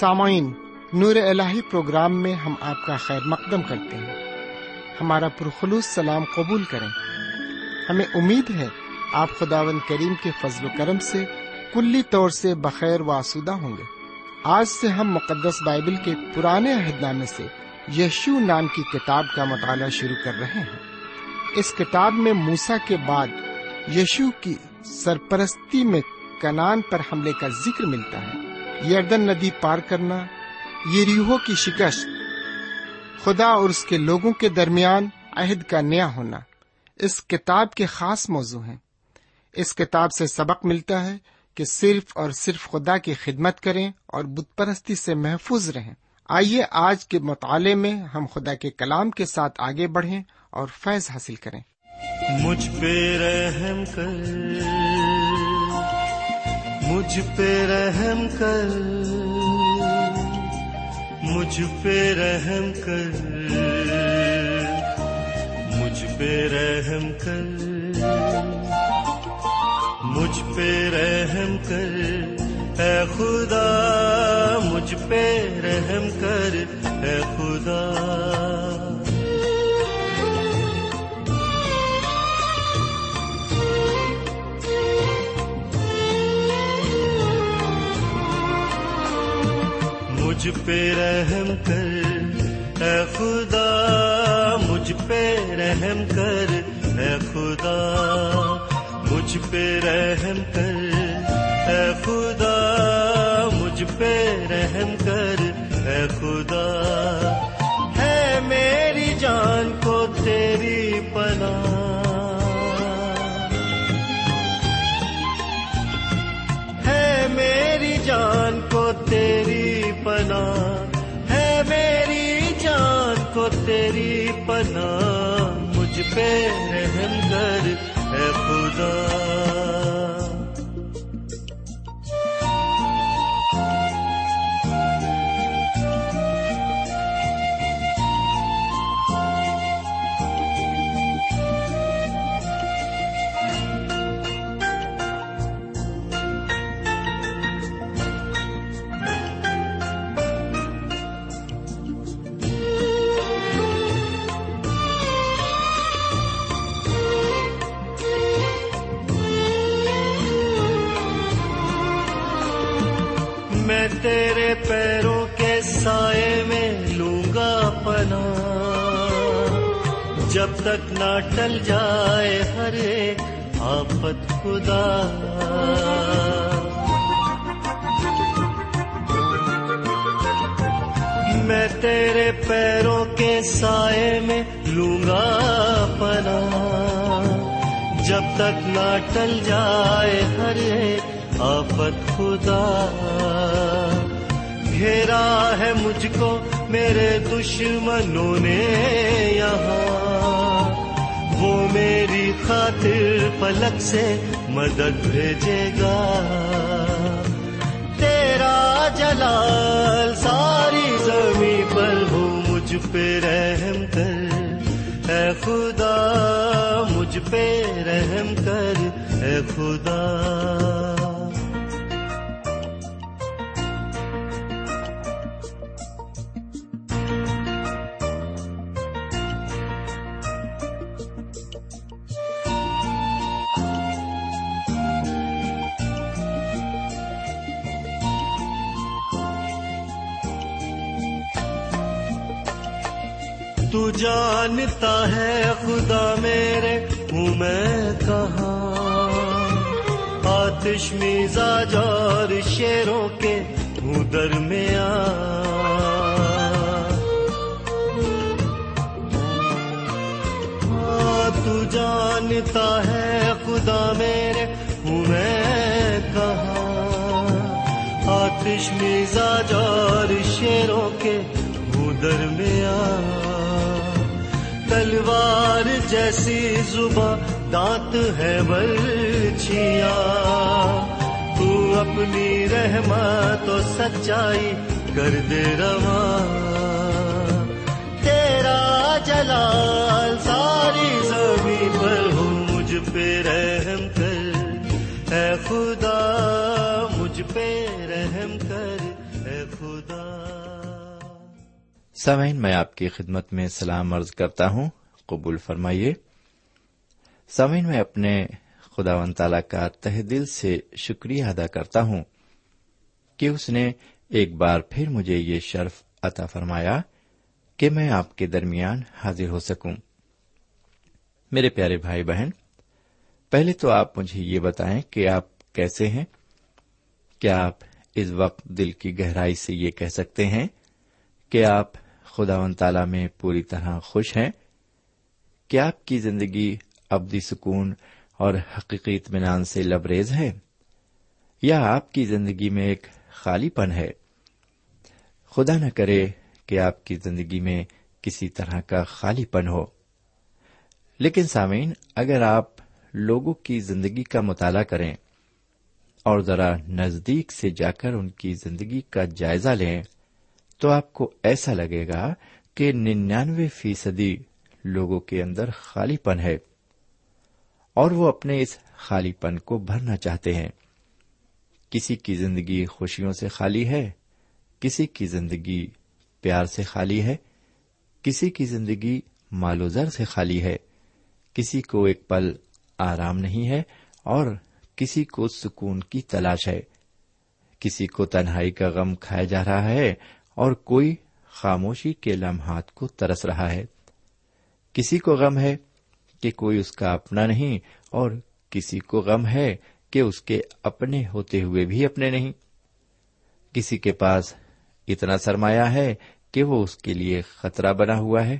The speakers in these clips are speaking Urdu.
سامعین، نور الہی پروگرام میں ہم آپ کا خیر مقدم کرتے ہیں۔ ہمارا پرخلوص سلام قبول کریں۔ ہمیں امید ہے آپ خداون کریم کے فضل و کرم سے کلی طور سے بخیر و آسودہ ہوں گے۔ آج سے ہم مقدس بائبل کے پرانے عہد نامے سے یشو نام کی کتاب کا مطالعہ شروع کر رہے ہیں۔ اس کتاب میں موسا کے بعد یشو کی سرپرستی میں کنان پر حملے کا ذکر ملتا ہے۔ یردن ندی پار کرنا، یہ ریحو کی شکست، خدا اور اس کے لوگوں کے درمیان عہد کا نیا ہونا۔ اس کتاب کے خاص موضوع ہیں۔ اس کتاب سے سبق ملتا ہے کہ صرف اور صرف خدا کی خدمت کریں اور بت پرستی سے محفوظ رہیں۔ آئیے آج کے مطالعے میں ہم خدا کے کلام کے ساتھ آگے بڑھیں اور فیض حاصل کریں۔ مجھ پہ رحم کر۔ مجھ پہ رحم کر، مجھ پہ رحم کر، مجھ پہ رحم کر، مجھ پہ رحم کر۔ اے خدا، مجھ پہ رحم کر، اے خدا۔ مجھ پہ رحم کر، اے خدا، مجھ پہ رحم کر، اے خدا، مجھ پہ رحم کر، اے خدا، مجھ پہ رحم کر، اے خدا۔ پہ ہے خدا۔ میں تیرے پیروں کے سائے میں لوں گا پنا جب تک نہ ٹل جائے ہر ایک آفت خدا۔ میں تیرے پیروں کے سائے میں لوں گا پنا جب تک نہ ٹل جائے ہر ایک آفت خدا۔ گھیرا ہے مجھ کو میرے دشمنوں نے یہاں۔ وہ میری خاطر پلک سے مدد بھیجے گا۔ تیرا جلال ساری زمین پر ہو مجھ پہ رحم کر۔ اے خدا، مجھ پہ رحم کر۔ اے خدا۔ جانتا ہے خدا میرے، ہوں میں کہاں؟ آتش مزاج اور شیروں کے ہوں درمیان ہاں تو جانتا ہے خدا میرے، ہوں میں کہاں؟ آتش مزاج اور شیروں کے ہوں درمیان تلوار جیسی زباں، دانت ہے برچھیا تو اپنی رحمت و سچائی کر دے رواں۔ تیرا جلال ساری زمین پر ہو مجھ پہ رحم کر اے خدا مجھ پہ رحم کر۔ اے خدا سامعین، میں آپ کی خدمت میں سلام عرض کرتا ہوں۔ قبول فرمائیے۔ سامعین، میں اپنے خدا و تعالی کا تہ دل سے شکریہ ادا کرتا ہوں کہ اس نے ایک بار پھر مجھے یہ شرف عطا فرمایا کہ میں آپ کے درمیان حاضر ہو سکوں۔ میرے پیارے بھائی بہن، پہلے تو آپ مجھے یہ بتائیں کہ آپ کیسے ہیں۔ کیا آپ اس وقت دل کی گہرائی سے یہ کہہ سکتے ہیں کہ آپ خدا و تعالی میں پوری طرح خوش ہیں۔ کیا آپ کی زندگی ابدی سکون اور حقیقی اطمینان سے لبریز ہے؟ یا آپ کی زندگی میں ایک خالی پن ہے؟ خدا نہ کرے کہ آپ کی زندگی میں کسی طرح کا خالی پن ہو۔ لیکن سامعین، اگر آپ لوگوں کی زندگی کا مطالعہ کریں اور ذرا نزدیک سے جا کر ان کی زندگی کا جائزہ لیں تو آپ کو ایسا لگے گا کہ ننانوے فیصدی لوگوں کے اندر خالی پن ہے اور وہ اپنے اس خالی پن کو بھرنا چاہتے ہیں۔ کسی کی زندگی خوشیوں سے خالی ہے، کسی کی زندگی پیار سے خالی ہے، کسی کی زندگی مال و زر سے خالی ہے۔ کسی کو ایک پل آرام نہیں ہے اور کسی کو سکون کی تلاش ہے۔ کسی کو تنہائی کا غم کھایا جا رہا ہے اور کوئی خاموشی کے لمحات کو ترس رہا ہے۔ کسی کو غم ہے کہ کوئی اس کا اپنا نہیں اور کسی کو غم ہے کہ اس کے اپنے ہوتے ہوئے بھی اپنے نہیں۔ کسی کے پاس اتنا سرمایہ ہے کہ وہ اس کے لیے خطرہ بنا ہوا ہے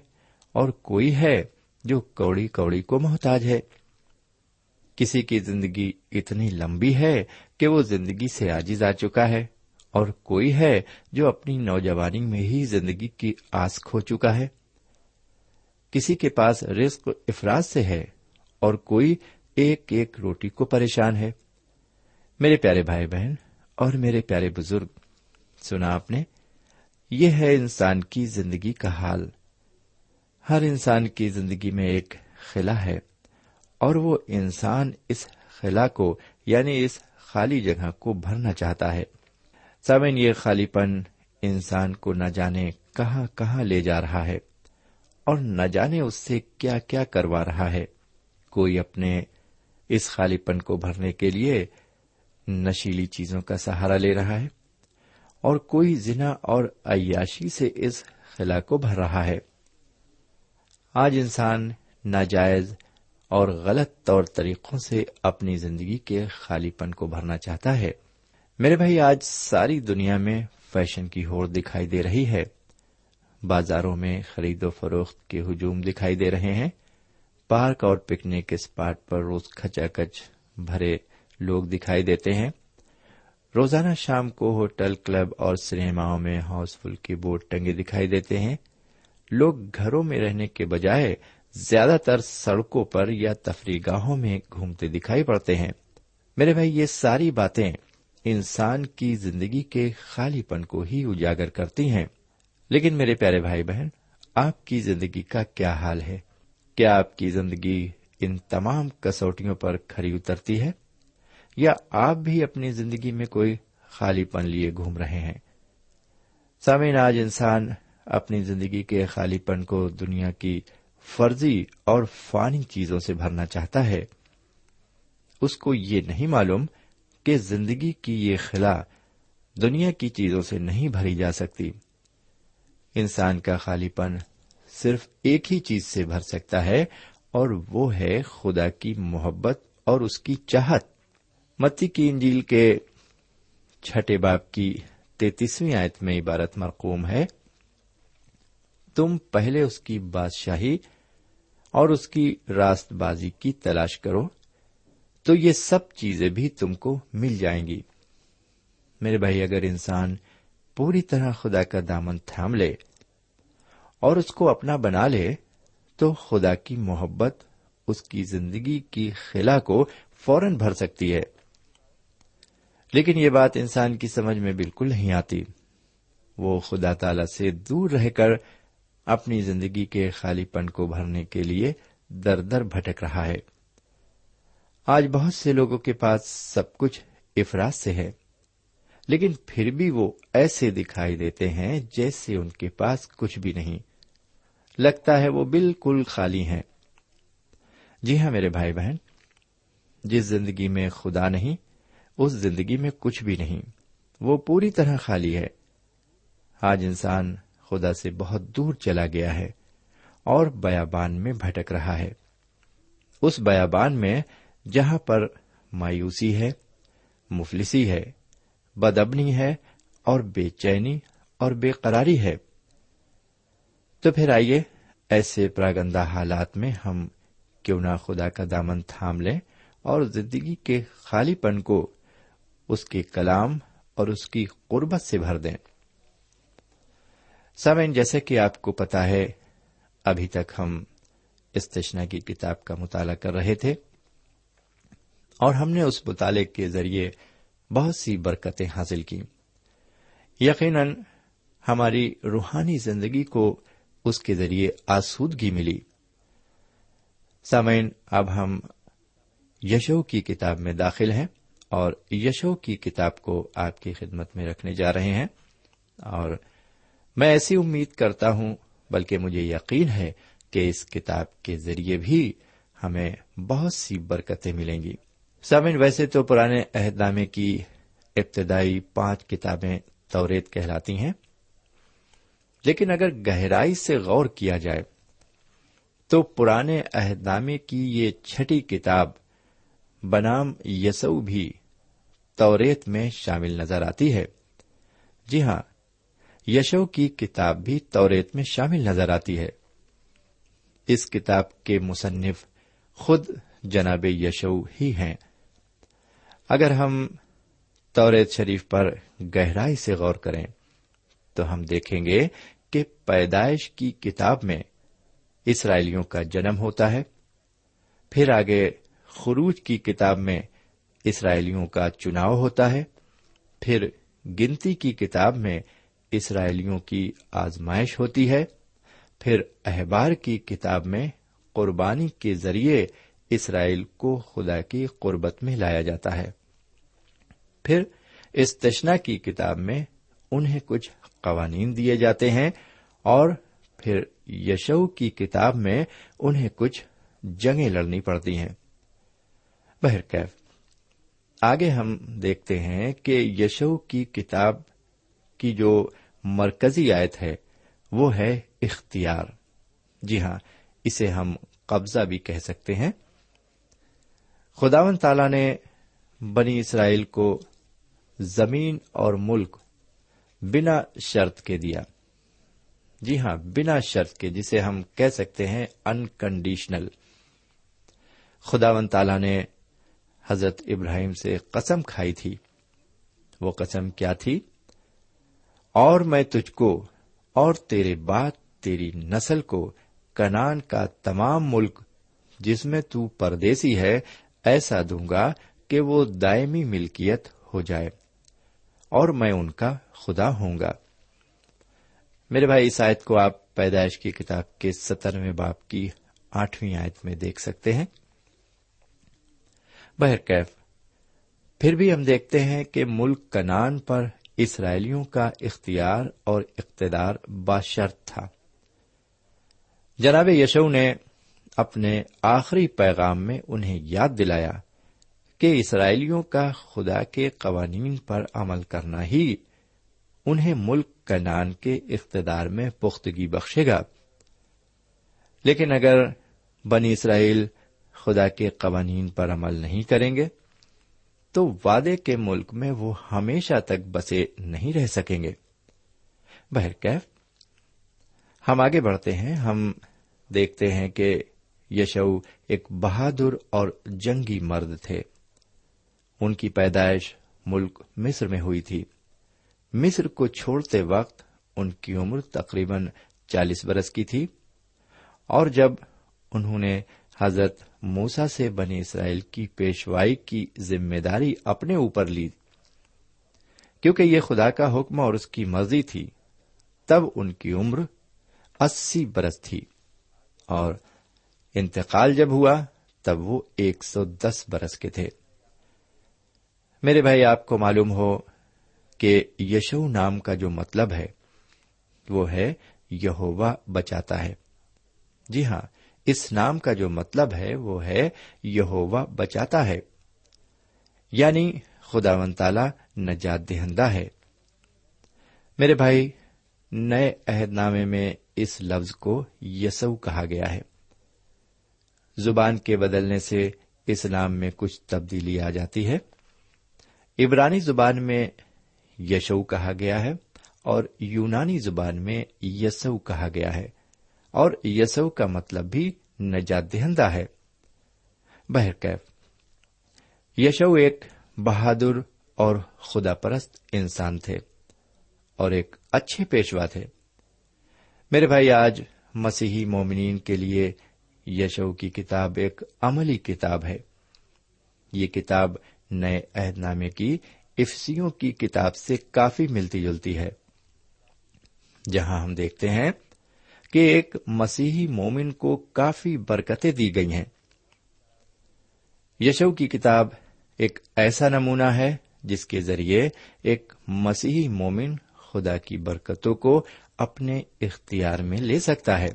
اور کوئی ہے جو کوڑی کوڑی کو محتاج ہے۔ کسی کی زندگی اتنی لمبی ہے کہ وہ زندگی سے آجیز آ چکا ہے۔ اور کوئی ہے جو اپنی نوجوانی میں ہی زندگی کی آس کھو چکا ہے۔ کسی کے پاس رزق افراد سے ہے اور کوئی ایک ایک روٹی کو پریشان ہے۔ میرے پیارے بھائی بہن اور میرے پیارے بزرگ، سنا آپ نے، یہ ہے انسان کی زندگی کا حال۔ ہر انسان کی زندگی میں ایک خلا ہے اور وہ انسان اس خلا کو یعنی اس خالی جگہ کو بھرنا چاہتا ہے۔ سامن یہ خالی پن انسان کو نہ جانے کہاں کہاں لے جا رہا ہے اور نہ جانے اس سے کیا کیا کروا رہا ہے۔ کوئی اپنے اس خالی پن کو بھرنے کے لیے نشیلی چیزوں کا سہارا لے رہا ہے اور کوئی زنا اور عیاشی سے اس خلا کو بھر رہا ہے۔ آج انسان ناجائز اور غلط طور طریقوں سے اپنی زندگی کے خالی پن کو بھرنا چاہتا ہے۔ میرے بھائی، آج ساری دنیا میں فیشن کی ہور دکھائی دے رہی ہے۔ بازاروں میں خرید و فروخت کے ہجوم دکھائی دے رہے ہیں۔ پارک اور پکنک اسپاٹ پر روز کھچا کچ بھرے لوگ دکھائی دیتے ہیں۔ روزانہ شام کو ہوٹل، کلب اور سنیماؤں میں ہاؤس فل کی بورڈ ٹنگے دکھائی دیتے ہیں۔ لوگ گھروں میں رہنے کے بجائے زیادہ تر سڑکوں پر یا تفریح گاہوں میں گھومتے دکھائی پڑتے ہیں۔ میرے بھائی، یہ ساری باتیں انسان کی زندگی کے خالی پن کو ہی اجاگر کرتی ہیں۔ لیکن میرے پیارے بھائی بہن، آپ کی زندگی کا کیا حال ہے؟ کیا آپ کی زندگی ان تمام کسوٹیوں پر کھری اترتی ہے؟ یا آپ بھی اپنی زندگی میں کوئی خالی پن لیے گھوم رہے ہیں؟ سامعین، آج انسان اپنی زندگی کے خالی پن کو دنیا کی فرضی اور فانی چیزوں سے بھرنا چاہتا ہے۔ اس کو یہ نہیں معلوم کہ زندگی کی یہ خلا دنیا کی چیزوں سے نہیں بھری جا سکتی۔ انسان کا خالی پن صرف ایک ہی چیز سے بھر سکتا ہے اور وہ ہے خدا کی محبت اور اس کی چاہت۔ متی کی انجیل کے چھٹے باپ کی تینتیسویں آیت میں عبارت مرقوم ہے۔ تم پہلے اس کی بادشاہی اور اس کی راست بازی کی تلاش کرو۔ تو یہ سب چیزیں بھی تم کو مل جائیں گی۔ میرے بھائی، اگر انسان پوری طرح خدا کا دامن تھام لے اور اس کو اپنا بنا لے، تو خدا کی محبت، اس کی زندگی کی خلا کو فوراً بھر سکتی ہے۔ لیکن یہ بات انسان کی سمجھ میں بالکل نہیں آتی۔ وہ خدا تعالی سے دور رہ کر اپنی زندگی کے خالی پن کو بھرنے کے لیے در در بھٹک رہا ہے۔ آج بہت سے لوگوں کے پاس سب کچھ افراد سے ہے، لیکن پھر بھی وہ ایسے دکھائی دیتے ہیں جیسے ان کے پاس کچھ بھی نہیں۔ لگتا ہے وہ بالکل خالی ہیں۔ جی ہاں میرے بھائی بہن، جس زندگی میں خدا نہیں، اس زندگی میں کچھ بھی نہیں۔ وہ پوری طرح خالی ہے۔ آج انسان خدا سے بہت دور چلا گیا ہے اور بیابان میں بھٹک رہا ہے۔ اس بیابان میں جہاں پر مایوسی ہے، مفلسی ہے، بدبنی ہے اور بے چینی اور بے قراری ہے۔ تو پھر آئیے ایسے پراگندہ حالات میں ہم کیوں نہ خدا کا دامن تھام لیں اور زندگی کے خالی پن کو اس کے کلام اور اس کی قربت سے بھر دیں۔ سمین جیسے کہ آپ کو پتا ہے، ابھی تک ہم استشنا کی کتاب کا مطالعہ کر رہے تھے۔ اور ہم نے اس مطالعے کے ذریعے بہت سی برکتیں حاصل کی یقیناً ہماری روحانی زندگی کو اس کے ذریعے آسودگی ملی۔ سامعین، اب ہم یشو کی کتاب میں داخل ہیں اور یشو کی کتاب کو آپ کی خدمت میں رکھنے جا رہے ہیں۔ اور میں ایسی امید کرتا ہوں، بلکہ مجھے یقین ہے کہ اس کتاب کے ذریعے بھی ہمیں بہت سی برکتیں ملیں گی۔ سامن ویسے تو پرانے عہد نامے کی ابتدائی پانچ کتابیں توریت کہلاتی ہیں، لیکن اگر گہرائی سے غور کیا جائے تو پرانے عہد نامے کی یہ چھٹی کتاب بنام یسو بھی توریت میں شامل نظر آتی ہے۔ جی ہاں یشو کی کتاب بھی توریت میں شامل نظر آتی ہے۔ اس کتاب کے مصنف خود جناب یشو ہی ہیں۔ اگر ہم توریت شریف پر گہرائی سے غور کریں، تو ہم دیکھیں گے کہ پیدائش کی کتاب میں اسرائیلیوں کا جنم ہوتا ہے۔ پھر آگے خروج کی کتاب میں اسرائیلیوں کا چناؤ ہوتا ہے۔ پھر گنتی کی کتاب میں اسرائیلیوں کی آزمائش ہوتی ہے۔ پھر احبار کی کتاب میں قربانی کے ذریعے اسرائیل کو خدا کی قربت میں لایا جاتا ہے۔ پھر استشنا کی کتاب میں انہیں کچھ قوانین دیے جاتے ہیں اور پھر یشو کی کتاب میں انہیں کچھ جنگیں لڑنی پڑتی ہیں۔ بہرکیف آگے ہم دیکھتے ہیں کہ یشو کی کتاب کی جو مرکزی آیت ہے، وہ ہے اختیار۔ جی ہاں اسے ہم قبضہ بھی کہہ سکتے ہیں۔ خداون تعالی نے بنی اسرائیل کو زمین اور ملک بنا شرط کے دیا۔ جی ہاں بنا شرط کے، جسے ہم کہہ سکتے ہیں انکنڈیشنل خداون تعالی نے حضرت ابراہیم سے قسم کھائی تھی۔ وہ قسم کیا تھی؟ اور میں تجھ کو اور تیرے بعد تیری نسل کو کنان کا تمام ملک جس میں تو پردیسی ہے، ایسا دوں گا کہ وہ دائمی ملکیت ہو جائے۔ اور میں ان کا خدا ہوں گا۔ میرے بھائی، اس آیت کو آپ پیدائش کی کتاب کے سترویں باپ کی آٹھویں آیت میں دیکھ سکتے ہیں۔ بہرکیف پھر بھی ہم دیکھتے ہیں کہ ملک کنان پر اسرائیلیوں کا اختیار اور اقتدار باشرط تھا۔ جناب یشو نے اپنے آخری پیغام میں انہیں یاد دلایا۔ کہ اسرائیلیوں کا خدا کے قوانین پر عمل کرنا ہی انہیں ملک کنان کے اقتدار میں پختگی بخشے گا۔ لیکن اگر بنی اسرائیل خدا کے قوانین پر عمل نہیں کریں گے، تو وعدے کے ملک میں وہ ہمیشہ تک بسے نہیں رہ سکیں گے۔ بہرکیف ہم آگے بڑھتے ہیں، ہم دیکھتے ہیں کہ یشو ایک بہادر اور جنگی مرد تھے۔ ان کی پیدائش ملک مصر میں ہوئی تھی۔ مصر کو چھوڑتے وقت ان کی عمر تقریباً چالیس برس کی تھی۔ اور جب انہوں نے حضرت موسا سے بنی اسرائیل کی پیشوائی کی ذمہ داری اپنے اوپر لی، کیونکہ یہ خدا کا حکم اور اس کی مرضی تھی، تب ان کی عمر اسی برس تھی۔ اور انتقال جب ہوا، تب وہ ایک سو دس برس کے تھے۔ میرے بھائی، آپ کو معلوم ہو کہ یشو نام کا جو مطلب ہے، وہ ہے یہوا بچاتا ہے۔ جی ہاں اس نام کا جو مطلب ہے، وہ ہے یہوا بچاتا ہے۔ یعنی خدا ون تالا نجات دہندہ ہے۔ میرے بھائی، نئے عہد نامے میں اس لفظ کو یسو کہا گیا ہے۔ زبان کے بدلنے سے اس نام میں کچھ تبدیلی آ جاتی ہے۔ عبرانی زبان میں یشو کہا گیا ہے اور یونانی زبان میں یسو کہا گیا ہے اور یسو کا مطلب بھی نجات دہندہ ہے۔ بہرکیف، یشو ایک بہادر اور خدا پرست انسان تھے اور ایک اچھے پیشوا تھے۔ میرے بھائی، آج مسیحی مومنین کے لیے یشو کی کتاب ایک عملی کتاب ہے۔ یہ کتاب نئے عہد نامے کی افسیوں کی کتاب سے کافی ملتی جلتی ہے۔ جہاں ہم دیکھتے ہیں کہ ایک مسیحی مومن کو کافی برکتیں دی گئی ہیں۔ یشو کی کتاب ایک ایسا نمونہ ہے جس کے ذریعے ایک مسیحی مومن خدا کی برکتوں کو اپنے اختیار میں لے سکتا ہے۔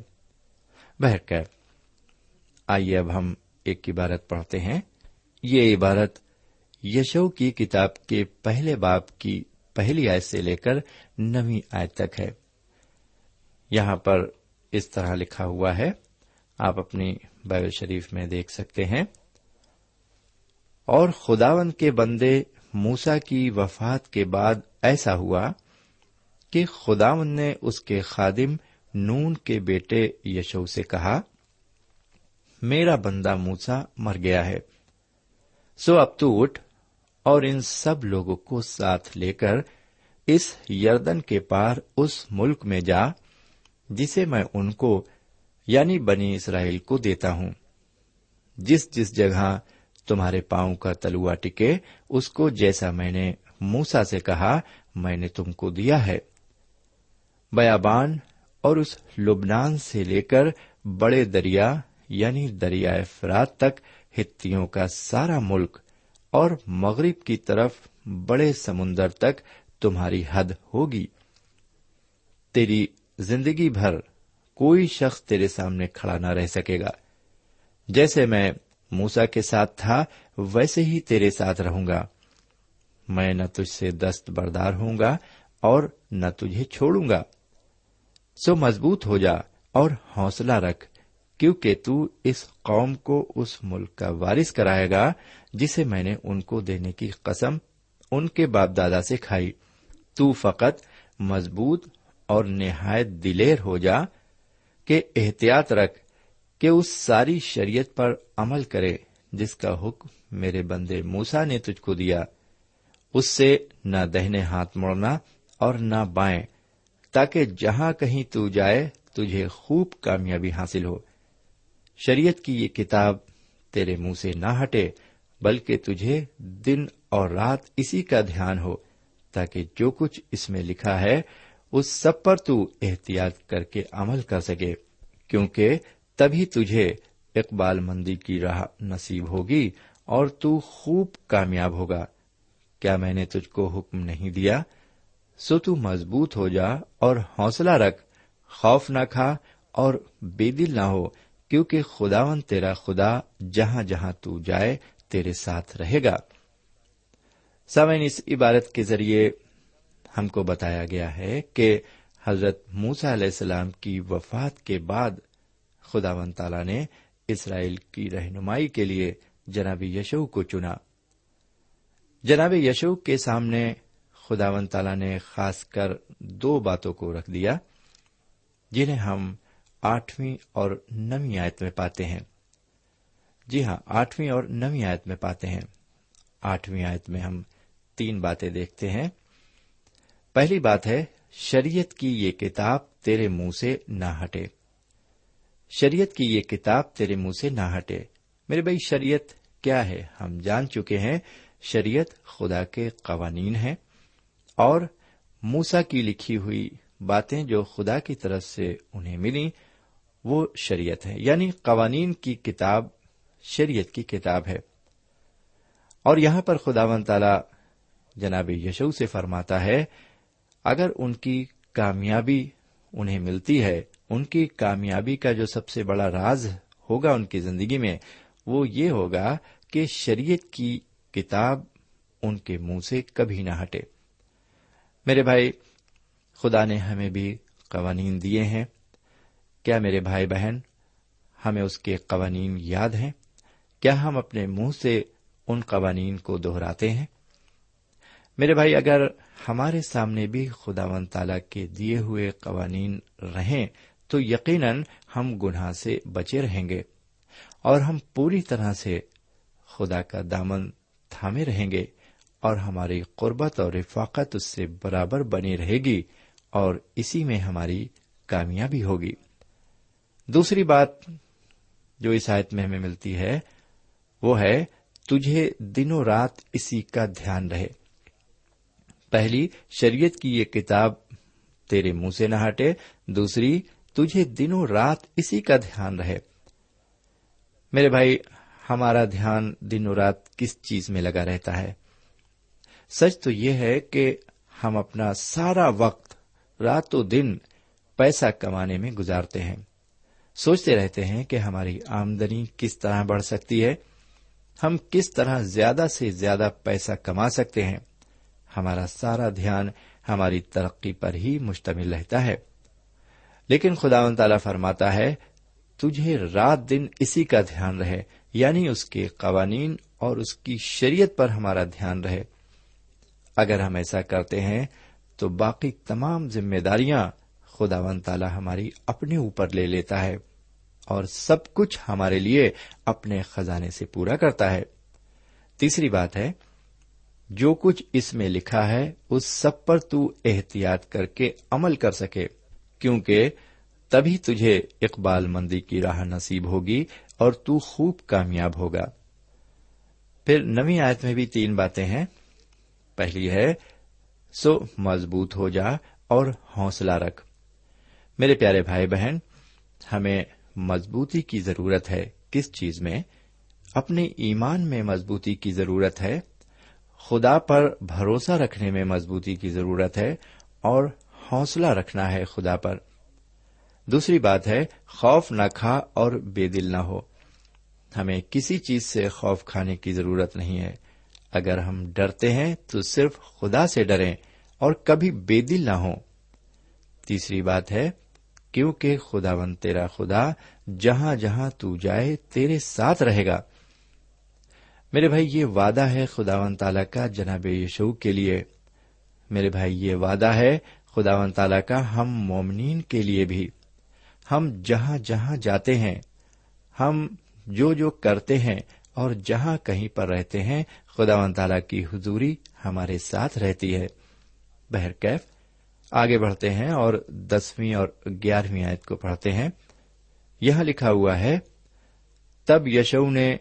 آئیے اب ہم ایک عبارت پڑھتے ہیں۔ یہ عبارت یشو کی کتاب کے پہلے باپ کی پہلی آیت سے لے کر نویں آیت تک ہے۔ یہاں پر اس طرح لکھا ہوا ہے۔ آپ اپنی بائبل شریف میں دیکھ سکتے ہیں۔ اور خداون کے بندے موسا کی وفات کے بعد ایسا ہوا کہ خداون نے اس کے خادم نون کے بیٹے یشو سے کہا، میرا بندہ موسا مر گیا ہے، سو اب تو اٹھ اور ان سب لوگوں کو ساتھ لے کر اس یردن کے پار اس ملک میں جا، جسے میں ان کو یعنی بنی اسرائیل کو دیتا ہوں۔ جس جس جگہ تمہارے پاؤں کا تلوا ٹکے، اس کو جیسا میں نے موسا سے کہا، میں نے تم کو دیا ہے۔ بیابان اور اس لبنان سے لے کر بڑے دریا یعنی دریائے فرات تک، ہتھیوں کا سارا ملک اور مغرب کی طرف بڑے سمندر تک تمہاری حد ہوگی۔ تیری زندگی بھر کوئی شخص تیرے سامنے کھڑا نہ رہ سکے گا۔ جیسے میں موسا کے ساتھ تھا، ویسے ہی تیرے ساتھ رہوں گا۔ میں نہ تجھ سے دست بردار ہوں گا اور نہ تجھے چھوڑوں گا۔ سو مضبوط ہو جا اور حوصلہ رکھ۔ کیونکہ تو اس قوم کو اس ملک کا وارث کرائے گا جسے میں نے ان کو دینے کی قسم ان کے باپ دادا سے کھائی۔ تو فقط مضبوط اور نہایت دلیر ہو جا کہ احتیاط رکھ کہ اس ساری شریعت پر عمل کرے جس کا حکم میرے بندے موسا نے تجھ کو دیا۔ اس سے نہ دہنے ہاتھ مڑنا اور نہ بائیں، تاکہ جہاں کہیں تو جائے تجھے خوب کامیابی حاصل ہو۔ شریعت کی یہ کتاب تیرے منہ سے نہ ہٹے، بلکہ تجھے دن اور رات اسی کا دھیان ہو، تاکہ جو کچھ اس میں لکھا ہے، اس سب پر تو احتیاط کر کے عمل کر سکے، کیونکہ تبھی تجھے اقبال مندی کی راہ نصیب ہوگی اور تو خوب کامیاب ہوگا۔ کیا میں نے تجھ کو حکم نہیں دیا؟ سو تو مضبوط ہو جا اور حوصلہ رکھ، خوف نہ کھا اور بے دل نہ ہو کیونکہ خداون تیرا خدا جہاں جہاں تو جائے تیرے ساتھ رہے گا۔ سامعین، اس عبارت کے ذریعے ہم کو بتایا گیا ہے کہ حضرت موسا علیہ السلام کی وفات کے بعد خدا ون تعالیٰ نے اسرائیل کی رہنمائی کے لیے جناب یشو کو چنا۔ جناب یشو کے سامنے خدا ون تالا نے خاص کر دو باتوں کو رکھ دیا، جنہیں ہم آٹھویں اور نویں آیت میں پاتے ہیں۔ جی ہاں آٹھویں اور نویں آیت میں پاتے ہیں۔ آٹھویں آیت میں ہم تین باتیں دیکھتے ہیں۔ پہلی بات ہے، شریعت کی یہ کتاب تیرے منہ سے نہ ہٹے۔ شریعت کی یہ کتاب تیرے منہ سے نہ ہٹے۔ میرے بھائی، شریعت کیا ہے؟ ہم جان چکے ہیں، شریعت خدا کے قوانین ہیں۔ اور موسا کی لکھی ہوئی باتیں جو خدا کی طرف سے انہیں ملی وہ شریعت ہے۔ یعنی قوانین کی کتاب شریعت کی کتاب ہے۔ اور یہاں پر خدا ون تعالی جناب یشو سے فرماتا ہے، اگر ان کی کامیابی انہیں ملتی ہے، ان کی کامیابی کا جو سب سے بڑا راز ہوگا ان کی زندگی میں، وہ یہ ہوگا کہ شریعت کی کتاب ان کے منہ سے کبھی نہ ہٹے۔ میرے بھائی، خدا نے ہمیں بھی قوانین دیے ہیں۔ کیا میرے بھائی بہن، ہمیں اس کے قوانین یاد ہیں؟ کیا ہم اپنے منہ سے ان قوانین کو دہراتے ہیں؟ میرے بھائی، اگر ہمارے سامنے بھی خدا و تعالی کے دیے ہوئے قوانین رہیں، تو یقیناً ہم گناہ سے بچے رہیں گے اور ہم پوری طرح سے خدا کا دامن تھامے رہیں گے اور ہماری قربت اور رفاقت اس سے برابر بنی رہے گی اور اسی میں ہماری کامیابی ہوگی۔ دوسری بات جو اس آیت میں ہمیں ملتی ہے، وہ ہے تجھے دنوں رات اسی کا دھیان رہے۔ پہلی، شریعت کی یہ کتاب تیرے منہ سے نہ ہٹے۔ دوسری، تجھے دنوں رات اسی کا دھیان رہے۔ میرے بھائی، ہمارا دھیان دنوں رات کس چیز میں لگا رہتا ہے؟ سچ تو یہ ہے کہ ہم اپنا سارا وقت، رات و دن پیسہ کمانے میں گزارتے ہیں۔ سوچتے رہتے ہیں کہ ہماری آمدنی کس طرح بڑھ سکتی ہے۔ ہم کس طرح زیادہ سے زیادہ پیسہ کما سکتے ہیں۔ ہمارا سارا دھیان ہماری ترقی پر ہی مشتمل رہتا ہے۔ لیکن خدا و تعالی فرماتا ہے، تجھے رات دن اسی کا دھیان رہے یعنی اس کے قوانین اور اس کی شریعت پر ہمارا دھیان رہے۔ اگر ہم ایسا کرتے ہیں، تو باقی تمام ذمہ داریاں خدا و تعالی ہماری اپنے اوپر لے لیتا ہے اور سب کچھ ہمارے لیے اپنے خزانے سے پورا کرتا ہے۔ تیسری بات ہے، جو کچھ اس میں لکھا ہے، اس سب پر تو احتیاط کر کے عمل کر سکے، کیونکہ تبھی تجھے اقبال مندی کی راہ نصیب ہوگی اور تو خوب کامیاب ہوگا۔ پھر نوی آیت میں بھی تین باتیں ہیں۔ پہلی ہے، سو مضبوط ہو جا اور حوصلہ رکھ۔ میرے پیارے بھائی بہن، ہمیں مضبوطی کی ضرورت ہے کس چیز میں؟ اپنے ایمان میں مضبوطی کی ضرورت ہے، خدا پر بھروسہ رکھنے میں مضبوطی کی ضرورت ہے، اور حوصلہ رکھنا ہے خدا پر۔ دوسری بات ہے، خوف نہ کھا اور بے دل نہ ہو۔ ہمیں کسی چیز سے خوف کھانے کی ضرورت نہیں ہے۔ اگر ہم ڈرتے ہیں تو صرف خدا سے ڈریں اور کبھی بے دل نہ ہوں۔ تیسری بات ہے کیونکہ خدا ون تیرا خدا جہاں جہاں تو جائے تیرے ساتھ رہے گا۔ میرے بھائی، یہ وعدہ ہے خدا ون تالا کا جناب یشو کے لیے۔ میرے بھائی، یہ وعدہ ہے خدا ون تالا کا ہم مومنین کے لیے بھی۔ ہم جہاں جہاں جاتے ہیں، ہم جو جو کرتے ہیں اور جہاں کہیں پر رہتے ہیں خدا ون تعالی کی حضوری ہمارے ساتھ رہتی ہے۔ بہرکیف آگے بڑھتے ہیں اور دسویں اور گیارہویں آیت کو پڑھتے ہیں۔ یہاں لکھا ہوا ہے، تب یشو نے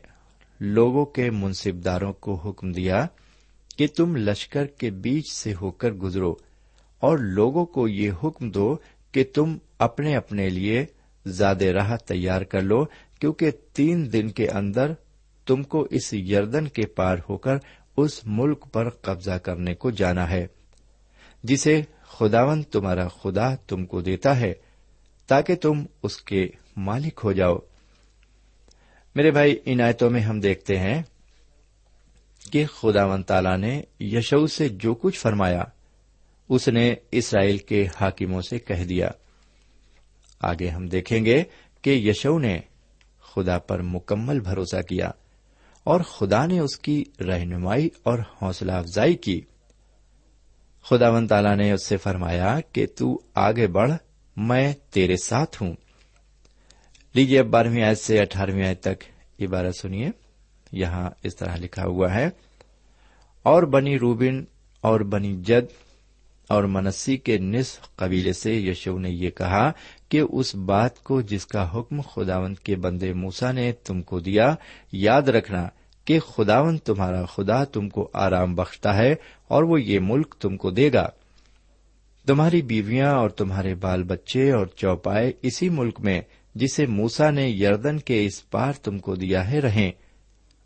لوگوں کے منصبداروں کو حکم دیا کہ تم لشکر کے بیچ سے ہو کر گزرو اور لوگوں کو یہ حکم دو کہ تم اپنے اپنے لیے زیادہ راہ تیار کر لو، کیونکہ تین دن کے اندر تم کو اس یردن کے پار ہو کر اس ملک پر قبضہ کرنے کو جانا ہے، جسے خداون تمہارا خدا تم کو دیتا ہے تاکہ تم اس کے مالک ہو جاؤ۔ میرے بھائی، ان آیتوں میں ہم دیکھتے ہیں کہ خدا ون تالا نے یشو سے جو کچھ فرمایا، اس نے اسرائیل کے حاکموں سے کہہ دیا۔ آگے ہم دیکھیں گے کہ یشو نے خدا پر مکمل بھروسہ کیا اور خدا نے اس کی رہنمائی اور حوصلہ افزائی کی۔ خدا ون تالا نے اس سے فرمایا کہ تو آگے بڑھ، میں تیرے ساتھ ہوں۔ لیجیے اب بارہویں آیت سے اٹھارہویں آیت تک یہ بارہ سنیے۔ یہاں اس طرح لکھا ہوا ہے، اور بنی روبن اور بنی جد اور منسی کے نصف قبیلے سے یشو نے یہ کہا کہ اس بات کو جس کا حکم خداوند کے بندے موسا نے تم کو دیا، یاد رکھنا کہ خداون تمہارا خدا تم کو آرام بخشتا ہے اور وہ یہ ملک تم کو دے گا۔ تمہاری بیویاں اور تمہارے بال بچے اور چوپائے اسی ملک میں جسے موسا نے یردن کے اس پار تم کو دیا ہے رہیں۔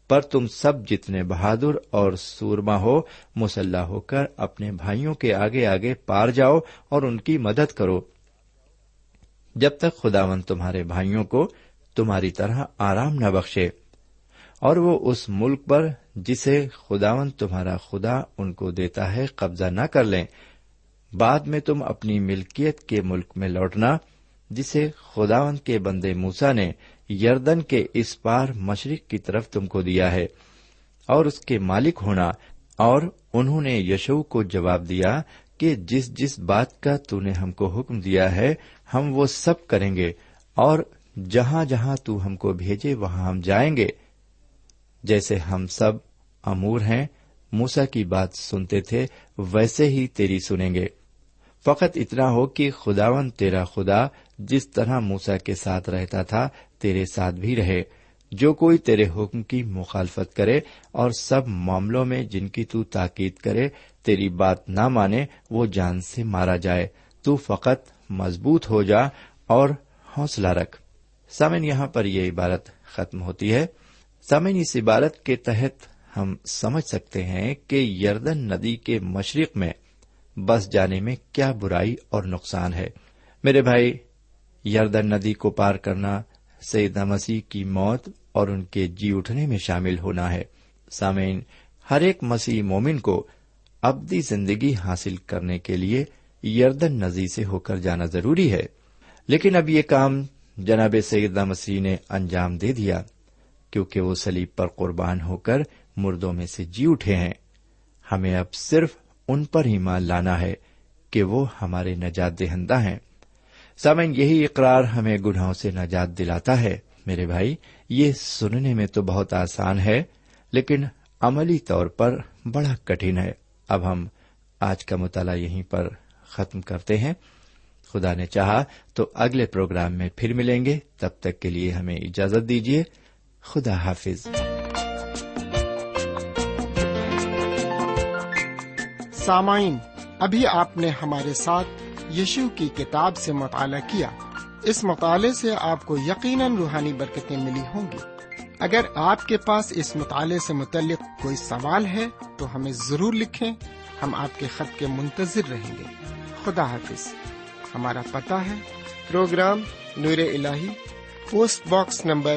پر تم سب جتنے بہادر اور سورما ہو، مسلح ہو کر اپنے بھائیوں کے آگے آگے پار جاؤ اور ان کی مدد کرو۔ جب تک خداون تمہارے بھائیوں کو تمہاری طرح آرام نہ بخشے۔ اور وہ اس ملک پر جسے خداون تمہارا خدا ان کو دیتا ہے قبضہ نہ کر لیں۔ بعد میں تم اپنی ملکیت کے ملک میں لوٹنا، جسے خداون کے بندے موسا نے یردن کے اس پار مشرق کی طرف تم کو دیا ہے۔ اور اس کے مالک ہونا، اور انہوں نے یشو کو جواب دیا کہ جس جس بات کا تو نے ہم کو حکم دیا ہے، ہم وہ سب کریں گے، اور جہاں جہاں تو ہم کو بھیجے، وہاں ہم جائیں گے۔ جیسے ہم سب امور ہیں موسا کی بات سنتے تھے، ویسے ہی تیری سنیں گے۔ فقط اتنا ہو کہ خداون تیرا خدا جس طرح موسا کے ساتھ رہتا تھا، تیرے ساتھ بھی رہے۔ جو کوئی تیرے حکم کی مخالفت کرے اور سب معاملوں میں جن کی تو تاکید کرے، تیری بات نہ مانے، وہ جان سے مارا جائے۔ تو فقط مضبوط ہو جا اور حوصلہ رکھ۔ سامن یہاں پر یہ عبارت ختم ہوتی ہے۔ سامن اس عبارت کے تحت ہم سمجھ سکتے ہیں کہ یردن ندی کے مشرق میں بس جانے میں کیا برائی اور نقصان ہے۔ میرے بھائی، یردن ندی کو پار کرنا سیدہ مسیح کی موت اور ان کے جی اٹھنے میں شامل ہونا ہے۔ سامعین، ہر ایک مسیح مومن کو ابدی زندگی حاصل کرنے کے لیے یردن ندی سے ہو کر جانا ضروری ہے۔ لیکن اب یہ کام جناب سیدہ مسیح نے انجام دے دیا۔ کیونکہ وہ سلیب پر قربان ہو کر مردوں میں سے جی اٹھے ہیں۔ ہمیں اب صرف ان پر ہی مان لانا ہے کہ وہ ہمارے نجات دہندہ ہیں۔ سامن یہی اقرار ہمیں گناہوں سے نجات دلاتا ہے۔ میرے بھائی، یہ سننے میں تو بہت آسان ہے، لیکن عملی طور پر بڑا کٹھن ہے۔ اب ہم آج کا مطالعہ یہیں پر ختم کرتے ہیں۔ خدا نے چاہا تو اگلے پروگرام میں پھر ملیں گے۔ تب تک کے لیے ہمیں اجازت دیجیے خدا حافظ سامعین، ابھی آپ نے ہمارے ساتھ یشو کی کتاب سے مطالعہ کیا۔ اس مطالعے سے آپ کو یقیناً روحانی برکتیں ملی ہوں گی۔ اگر آپ کے پاس اس مطالعے سے متعلق کوئی سوال ہے، تو ہمیں ضرور لکھیں۔ ہم آپ کے خط کے منتظر رہیں گے۔ خدا حافظ ہمارا پتا ہے، پروگرام نور ال post box number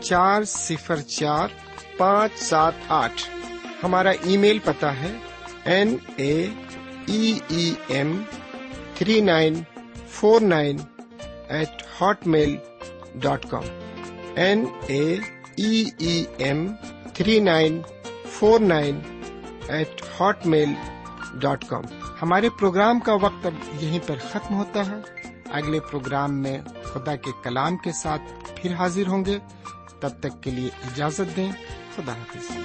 چار صفر چار پانچ سات آٹھ۔ ہمارا ای میل پتا ہے N A M three nine four nine eight Hotmail dot com. N A M three nine four nine eight Hotmail dot com. ہمارے پروگرام کا وقت اب یہیں پر ختم ہوتا ہے۔ اگلے پروگرام میں خدا کے کلام کے ساتھ پھر حاضر ہوں گے۔ تب تک کے لیے اجازت دیں۔ خدا حافظ۔